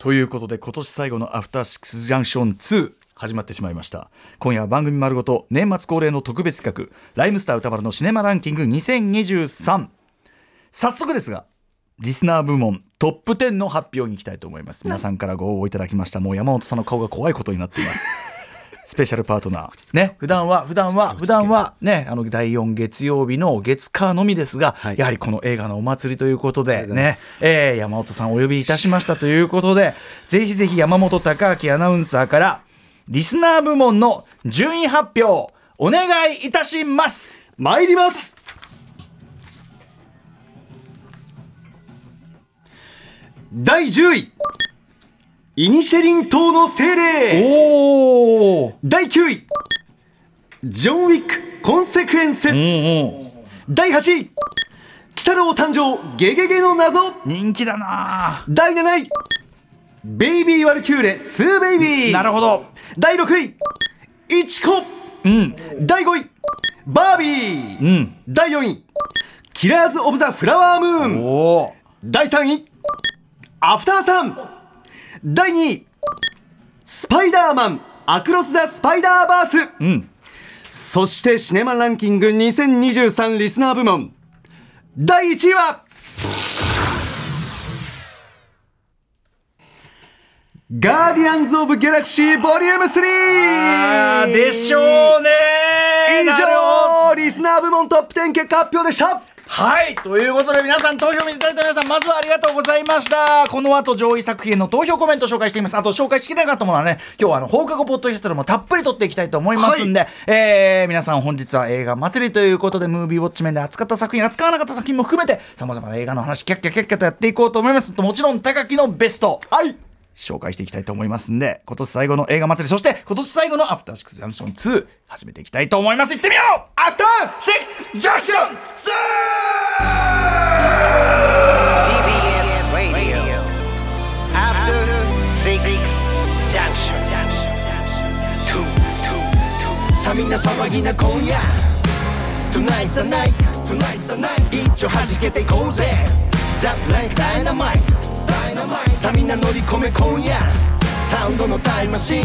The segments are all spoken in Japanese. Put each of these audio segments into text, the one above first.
ということで今年最後のアフターシックスジャンクション2始まってしまいました。今夜は番組丸ごと年末恒例の特別企画ライムスター歌丸のシネマランキング2023早速ですがリスナー部門トップ10の発表に行きたいと思います。皆さんからご応募いただきました。もう山本さんの顔が怖いことになっています。スペシャルパートナー。ね、普段は、普段は、普段は、ね、あの、第4月曜日の月火のみですが、はい、やはりこの映画のお祭りということで、ね、えー、山本さんお呼びいたしましたということで、ぜひぜひ山本隆明アナウンサーから、リスナー部門の順位発表、お願いいたします。参ります。第10位イニシェリン島の精霊。お第9位。ジョン・ウィックコンセクエンス、うんうん、第8位。北郎誕生。ゲゲゲの謎。人気だな。第7位。ベイビー・ワルキューレ。2ベイビー。なるほど。第6位。イチコ、うん、第5位。バービー、うん、第4位。キラーズ・オブ・ザ・フラワームーン。第3位。アフターサン第2位。スパイダーマン。アクロス・ザ・スパイダーバース、うん、そしてシネマランキング2023リスナー部門。第1位は。ガーディアンズ・オブ・ギャラクシーボリューム 3! でしょうね。以上リスナー部門トップ10結果発表でしたはいということで皆さん投票いただいた皆さんまずはありがとうございました。この後上位作品の投票コメント紹介しています。あと紹介しきれなかったものはね今日はあの放課後ポッドキャストでもたっぷりとっていきたいと思いますんで、はい、えー、皆さん本日は映画祭りということでムービーウォッチ面で扱った作品扱わなかった作品も含めてさまざまな映画の話キャッキャキャッキャとやっていこうと思います。もちろん高木のベストはい。紹介していきたいと思いますんで、今年最後の映画祭り、そして今年最後のアフターシックスジャンクション2、始めていきたいと思います。いってみよう!アフターシックスジャンクション 2! さみな騒ぎな今夜 Tonight's the night. 一丁弾けていこうぜ。Just like dynamite. さみな乗りサウンドのタイムマシン,ン、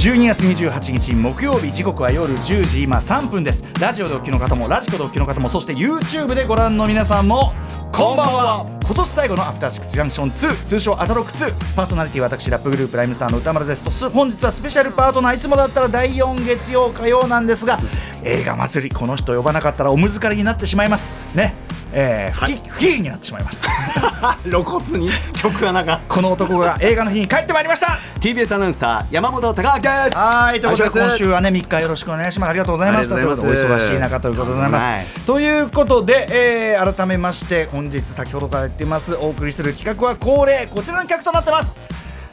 12月28日木曜日時刻は夜10時今3分です。ラジオでお聞きの方もラジコでお聞きの方もそして YouTube でご覧の皆さんもこんばんは。今年最後のアフターシックスジャンクション2通称アタロック2パーソナリティ私ラップグループライムスターの歌丸です。本日はスペシャルパートナーいつもだったら第4月曜火曜なんですが映画祭りこの人呼ばなかったらおむずかりになってしまいます。ねえー、不機不機嫌になってしまいます。露骨に曲穴がこの男が映画の日に帰ってまいりました。TBS アナウンサー山本隆明です。はいということで今週はね3日よろしくお願いします。ありがとうございましたということでお忙しい中ということでございます、はい、ということで、えー、改めまして本日先ほどから言ってますお送りする企画は恒例こちらの企画となってます。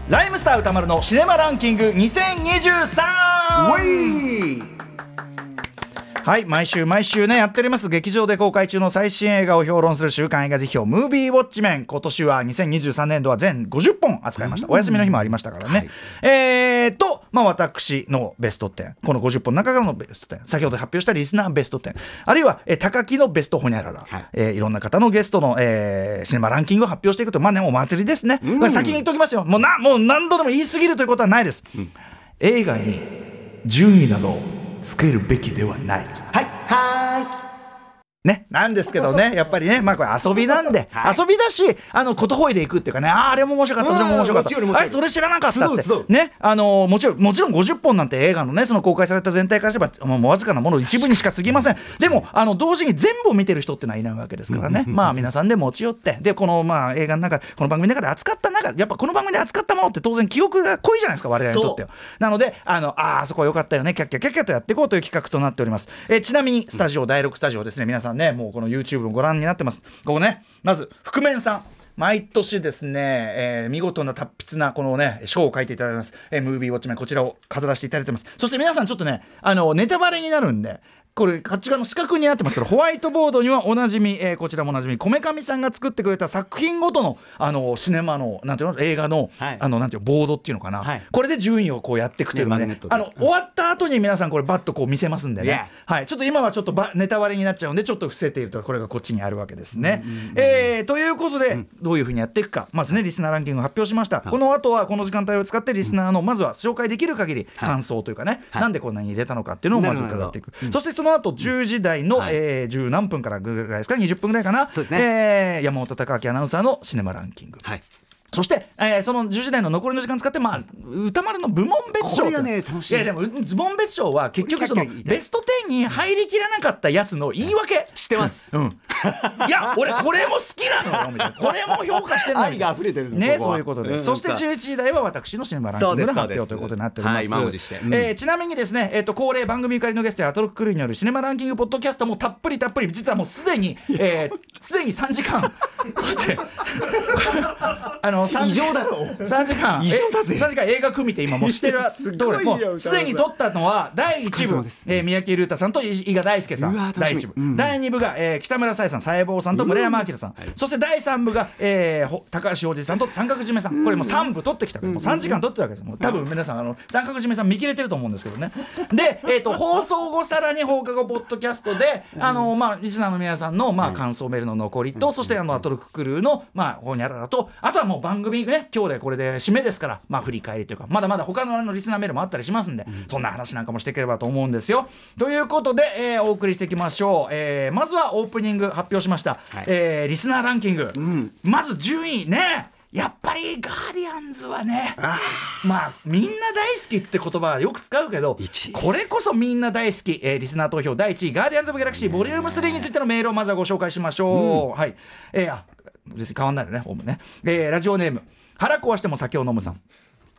ライムスター歌丸のシネマランキング2023はい毎週毎週ねやっております。劇場で公開中の最新映画を評論する週刊映画辞表ムービーウォッチメン。今年は2023年度は全50本扱いました。お休みの日もありましたからね、はい、えーとまあ私のベスト10この50本の中からのベスト10先ほど発表したリスナーベスト10あるいは、えー、高木のベストホニャララ、はい。えー、いろんな方のゲストの、えー、シネマランキングを発表していくと。まあねお祭りですね、うん、先に言っておきますよ。もうなもう何度でも言い過ぎるということはないです、うん、映画に順位などつけるべきではないね、なんですけどね、やっぱりね、まあこれ遊びなんで、はい、遊びだし、あの、ことほいでいくっていうかね、ああ、あれも面白かった、それも面白かった。あれ、それ知らなかったって。ね、あの、もちろん、もちろん50本なんて映画のね、その公開された全体からすれば、もうわずかなもの一部にしか過ぎません。でも、あの、同時に全部を見てる人ってのはいないわけですからね、まあ皆さんで持ち寄って、で、この、まあ映画の中、この番組の中で扱った中やっぱこの番組で扱ったものって当然記憶が濃いじゃないですか、我々にとっては。なので、あの、ああ、そこは良かったよね、キャッキャキャッキャとやっていこうという企画となっております。えちなみに、スタジオ、第6スタジオですね、皆さんね、もうこの YouTube をご覧になってます。ここね、まず、覆面さん。毎年ですね、えー見事な達筆なこのね賞を書いていただきます、えームービーウォッチメンこちらを飾らせていただいてますそして皆さんちょっとねあのネタバレになるんでこれこっち側の四角になってますけどホワイトボードにはおなじみ、えーこちらもおなじみこめかみさんが作ってくれた作品ごとのあのシネマのなんていうの映画の、はい。あのなんていうのボードっていうのかな、はい。これで順位をこうやっていくというので,、ねあの終わった後に皆さんこれバッとこう見せますんでね、はい、ちょっと今はちょっとばネタバレになっちゃうんでちょっと伏せているとこれがこっちにあるわけですね。えーということで、どういうふうにやっていくか。まずねリスナーランキング発表しました、この後はこの時間帯を使ってリスナーのまずは紹介できる限り感想というかね、はい。なんでこんなに入れたのかっていうのをまず伺っていく、そしてその後10時台の、はい。えー10何分からぐらいですか？20分ぐらいかな、ね。えー山本隆明アナウンサーのシネマランキング。はいそして、えーその10時台の残りの時間使って、まあ、歌丸の部門別賞これがね楽しい。いやでもう部門別賞は結局そのベスト10に入りきらなかったやつの言い訳知ってますうん、いや俺これも好きなのよみたいなこれも評価してない愛が溢れてるのねそういうことです、うんそして11時台は私のシネマランキングの発表ということになっておりますはいうんえーちなみにですね、えー、と恒例番組ゆかりのゲストやアトロッククルーによるシネマランキングポッドキャストもたっぷりたっぷり実はもうすでにえーすで、に3時間撮ってあの3異常だろ。3時間異常だぜ。え3時間映画組みって今もうしてる すごいよもうすでに撮ったのは第1部えー三宅龍太さんと伊賀大輔さん。第1部、うん。第2部が、えー北村沙耶さん細胞さんと村山明さん、そして第3部が、え高橋洋二さんと三角締めさん。これもう3部撮ってきたからもう3時間撮ってるわけですもう多分皆さんあの三角締めさん見切れてると思うんですけどね。で、えー、と 放送後さらに放課後ポッドキャストであの、まあ、リスナーの皆さんの、まあ、感想メールの残りと、そしてあのアトロッククルーの、まあ、ほにゃららと。あとはもう番組ね今日でこれで締めですから、まあ、振り返りというかまだまだ他のあのリスナーメールもあったりしますんで、そんな話なんかもしていければと思うんですよ。ということで、えーお送りしていきましょう、えーまずはオープニング発表しました、はい。えーリスナーランキング、まず順位ね。やっぱりガーディアンズはねまあみんな大好きって言葉はよく使うけどこれこそみんな大好き、えーリスナー投票第1位ガーディアンズ・オブ・ギャラクシーボリューム3についてのメールをまずはご紹介しましょう、はい。えーあ別に変わんないよねオウムね、えーラジオネーム。腹壊しても酒を飲むさん。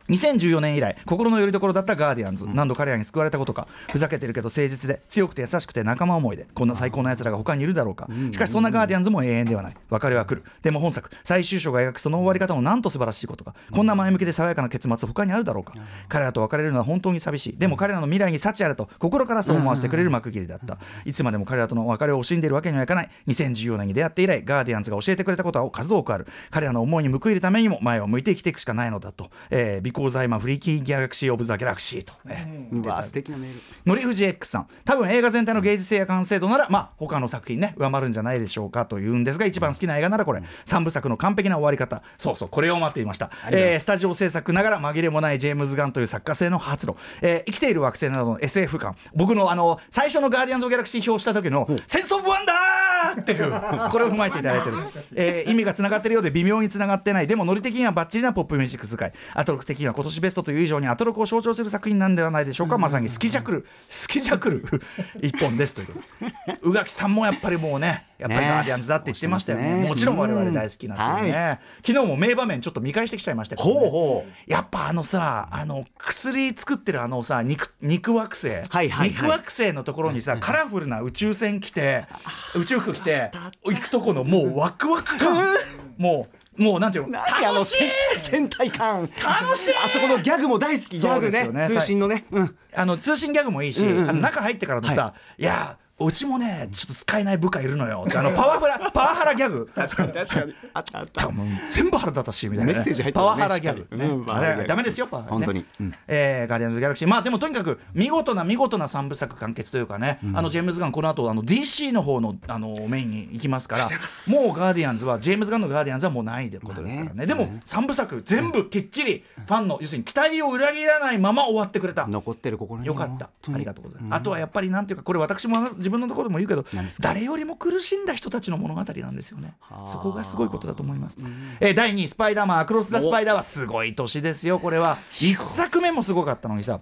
2014年以来心の拠り所だったガーディアンズ、何度彼らに救われたことかふざけてるけど誠実で強くて優しくて仲間思いでこんな最高な奴らが他にいるだろうか、しかしそんなガーディアンズも永遠ではない。別れは来る。でも本作最終章が描くその終わり方もなんと素晴らしいことか。こんな前向きで爽やかな結末他にあるだろうか、彼らと別れるのは本当に寂しい。でも彼らの未来に幸あれと心からそう思わせてくれる幕切れだった、いつまでも彼らとの別れを惜しんでいるわけにはいかない。2014年に出会って以来ガーディアンズが教えてくれたことは数多くある。彼らの思いに報いるためにも前を向いて生きていくしかないのだと、えー、 Because I'm a freaking Guardian of the Galaxy と、ね。うわ素敵なメール。のりふじ X さん。多分映画全体の芸術性や完成度ならまあ他の作品ね上回るんじゃないでしょうかというんですが一番好きな映画ならこれ。3部作の完璧な終わり方。そうそう。これを待っていました。えースタジオ制作ながら紛れもないジェームズ・ガンという作家性の発露、えー生きている惑星などの SF 感。僕のあの最初のガーディアンズ・オブ・ギャラクシー評した時の「センス・オブ・ワンダー!」っていう。これを踏まえていただいてる、えー意味がつながってるようで微妙につながってない。でもノリ的にはバッチリなポップミュージック使い。アトロク的には今年ベストという以上にアトロクを象徴する作品なんではないでしょうか、まさにスキジャクル。スキジャクル。一本ですという。宇垣さんもやっぱりもうねやっぱりねガーディアンズだって言ってましたよね。ね。もちろん我々大好きなっていうね、昨日も名場面ちょっと見返してきちゃいましたけど、ね、ほうほう。やっぱあのさあの薬作ってるあのさ肉肉惑星、はいはいはい。肉惑星のところにさカラフルな宇宙船来て宇宙服着て行くとこのもうワクワク感。もうもうなんていうの？楽しい！戦隊感。楽しい！あそこのギャグも大好きギャグね。ね。通信のね。うん。あの通信ギャグもいいし、うんうんうん。あの中入ってからのさ、い、やうちもねちょっと使えない部下いるのよ。あのパワフラ パワハラギャグ。確かに確かに。あったあった。全部腹立たしいみたいな、ね、メッセージ入ってパワハラギャグ、ね。ダメですよパワハラ、ね、本当に。うん。えーガーディアンズ・ギャラクシーまあでもとにかく見事な見事な三部作完結というかね、あのジェームズ・ガンこの後あの DC の方のあのメインに行きますからもうガーディアンズはジェームズ・ガンのガーディアンズはもうないということですからね,、でも三部作全部きっちりファンの要するに期待を裏切らないまま終わってくれた。残ってる心によかった。ありがとうございます、あとはやっぱりなんていうかこれ私も自分のところでも言うけど誰よりも苦しんだ人たちの物語なんですよね。そこがすごいことだと思います、えー第2位「スパイダーマン。アクロス・ザ・スパイダー」はすごい年ですよこれは。1作目もすごかったのにさ。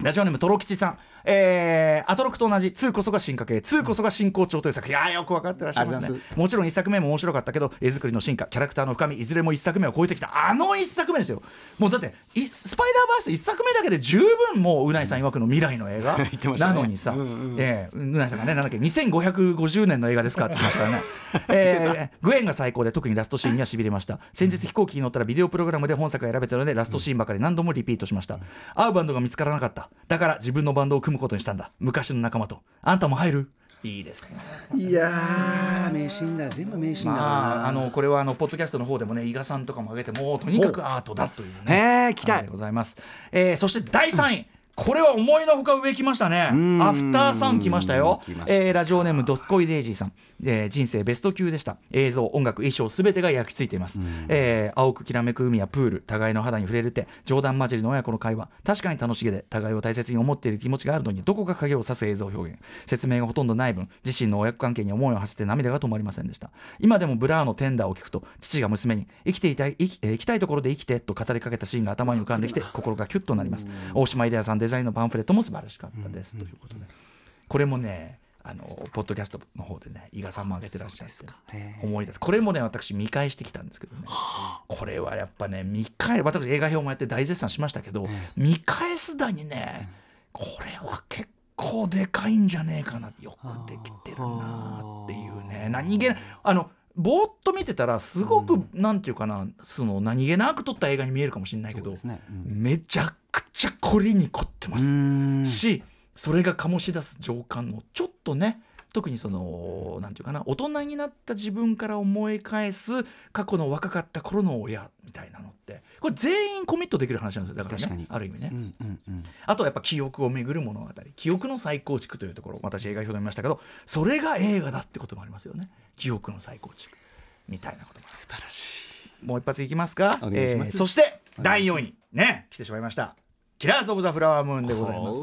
ラジオネームトロ吉さんえー、アトロクと同じ2こそが進化系2こそが進行調という作品。いやーよく分かってらっしゃいますね。もちろん1作目も面白かったけど絵作りの進化キャラクターの深みいずれも1作目を超えてきた。あの1作目ですよ。もうだっていスパイダーバース1作目だけで十分もううないさん曰くの未来の映画、なのにさ、うんうんえーうないさんがねなんだっけ2550年の映画ですかって言ってましたからね、えーグエンが最高で特にラストシーンにはしびれました。先日飛行機に乗ったらビデオプログラムで本作が選べたのでラストシーンばかり何度もリピートしました、合うバンドが見つからなかった。だから自分のバンドを組むことにしたんだ。昔の仲間と。あんたも入る？いいですね。いやー名シーンだ。全部名シーンだまあ、あのこれはあのポッドキャストの方でもね伊賀さんとかも挙げてもうとにかくアートだというねへえ来た感じでございます、えーそして第3位、これは思いのほか上来ましたね。アフターサン来ましたよ。したえーラジオネームドスコイデイジーさん、えー人生ベスト級でした。映像、音楽、衣装すべてが焼き付いています。えー青くきらめく海やプール、互いの肌に触れる手、冗談交じりの親子の会話、確かに楽しげで、互いを大切に思っている気持ちがあるのに、どこか影を差す映像表現。説明がほとんどない分、自身の親子関係に思いを馳せて涙が止まりませんでした。今でもブラーのテンダーを聞くと、父が娘に、生きていたい、生き,、えー生きたいところで生きてと語りかけたシーンが頭に浮かんできて、心がキュッとなります。大島イデアさんデザインのパンフレットも素晴らしかったです。ということで。これもね、あのポッドキャストの方でね、伊賀さんも上げてらっしゃって思い出す。これもね、私見返してきたんですけどね。これはやっぱね、見返私映画表もやって大絶賛しましたけど、見返すだにね、これは結構でかいんじゃねえかな。よくできてるなっていうね。何気なあの。ぼーっと見てたらすごく、なんていうかなその何気なく撮った映画に見えるかもしれないけど、ねうんめちゃくちゃ凝りに凝ってます。うん。しそれが醸し出す情感のちょっとね特にそのなんていうかな大人になった自分から思い返す過去の若かった頃の親みたいなのってこれ全員コミットできる話なんですよ。だからねある意味ね、うんうんうん。あとはやっぱ記憶をめぐる物語記憶の再構築というところ私映画表で見ましたけどそれが映画だってこともありますよね。記憶の再構築みたいなこと素晴らしい。もう一発いきますか？お願いします。えーそして第4位。ね来てしまいましたキラーズ・オブ・ザ・フラワームーンでございます。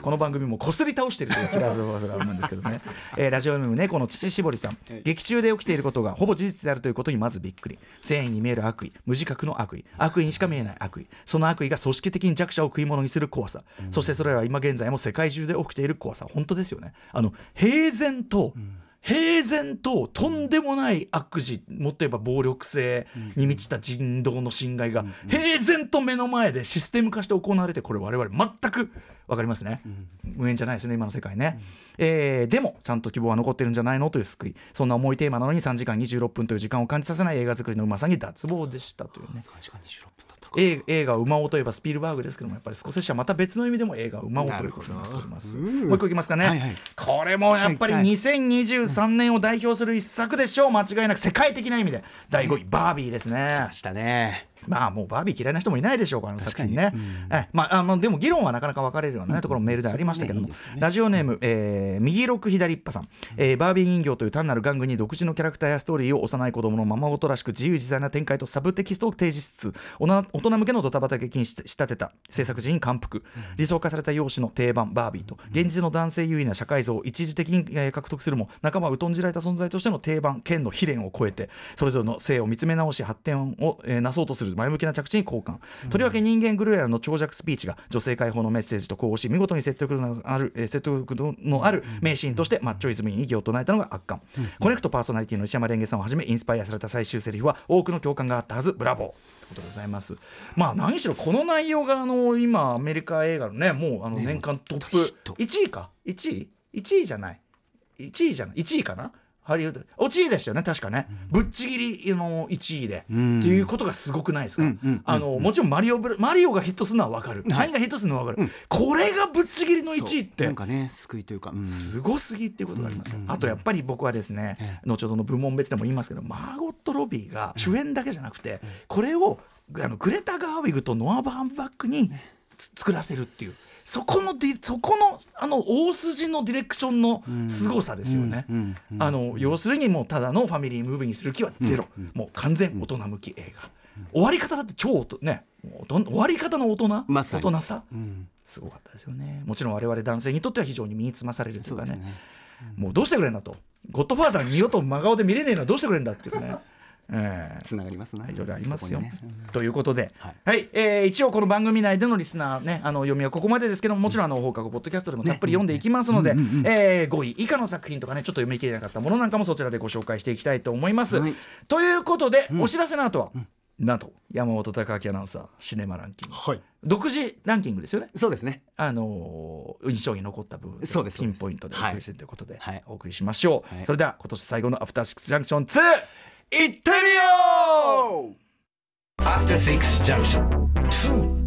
この番組もこすり倒しているというキラーズ・オブ・ザ・フラワームーンですけどね、えーラジオネーム猫の乳搾りさん、劇中で起きていることがほぼ事実であるということにまずびっくり。善意に見える悪意。無自覚の悪意。悪意にしか見えない悪意。その悪意が組織的に弱者を食い物にする怖さ、そしてそれらは今現在も世界中で起きている怖さ。本当ですよね。あの平然と、平然ととんでもない悪事もっと言えば暴力性に満ちた人道の侵害が平然と目の前でシステム化して行われてこれ我々全く分かりますね、無縁じゃないですね今の世界ね、えーでもちゃんと希望は残ってるんじゃないのという救い。そんな重いテーマなのに3時間26分という時間を感じさせない映画作りのうまさに脱帽でしたというね。3時間26分だったか。映映画「馬尾」といえばスピルバーグですけどもやっぱりスコセッシはまた別の意味でも映画「馬尾」ということになっております。もう一個いきますかね、はいはい。これもやっぱり行き2023年を代表する一作でしょう。間違いなく世界的な意味で。第5位バービーですね。ましたね。まあもうバービー嫌いな人もいないでしょうからあの作品ね。うん。えまああのでも議論はなかなか分かれるような、ねところもメールでありましたけども、ラジオネーム、えー右六左っぱさん、えーバービー人形という単なる玩具に独自のキャラクターやストーリーを幼い子供のままごとらしく自由自在な展開とサブテキストを提示しつつ大人向けのドタバタ劇にし仕立てた制作陣感服、理想化された容姿の定番バービーと現実の男性優位な社会像を一時的に、えー獲得するも仲間は疎んじられた存在としての定番剣の悲恋を超えてそれぞれの性を見つめ直し発展を、えーなそうとする前向きな着地に交換、とりわけ人間グルエラの長尺スピーチが女性解放のメッセージと呼応し見事に説得のある、えー説得のある名シーンとしてマッチョイズムに異議を唱えたのが圧巻、コネクトパーソナリティの石山レンゲさんをはじめインスパイアされた最終セリフは多くの共感があったはずブラボー。ということでございます。まあ何しろこの内容があの今アメリカ映画のねもうあの年間トップ。ヒット。1位か？1位？1位じゃない。1位じゃない。1位かな？ハリウッド。1位でしたよね確かね、ぶっちぎりの1位で、ん。っていうことがすごくないですか、うんうんうんあのもちろんマリオマリオがヒットするのは分かる、何がヒットするのは分かる、これがぶっちぎりの1位ってなんかね救いというかうん。すごすぎっていうことがありますよ、うんあとやっぱり僕はですね、え後ほどの部門別でも言いますけどマーゴット・ロビーが主演だけじゃなくて、これをあのグレタ・ガーウィグとノア・バーンバックにつ作らせるっていうそこのディそこのあの大筋のディレクションの凄さですよね。あの要するにもうただのファミリームービーにする気はゼロ、もう完全大人向き映画、終わり方だって超ね終わり方の大人、ま大人さ、うん。すごかったですよね。もちろん我々男性にとっては非常に身につまされるというかね。そうですね。もうどうしてくれんだと。ゴッドファーザーに二度と真顔で見れねえのはどうしてくれんだっていうねえーつながりますねいろいろありますよ。ね。ということで、ははい。いえー一応この番組内でのリスナーねあの読みはここまでですけどももちろんあの放課後ポッドキャストでもたっぷり読んでいきますので、えー5位以下の作品とかねちょっと読み切れなかったものなんかもそちらでご紹介していきたいと思います。はい。ということで、お知らせの後は、なんと山本隆明アナウンサーシネマランキング。はい。独自ランキングですよね。そうですね。あのー印象に残った部分そうですピンポイントでお送りするはいということで、はい。お送りしましょう、はい。それでは今年最後のアフターシックスジャンクション2いってみよう After Six Junction 2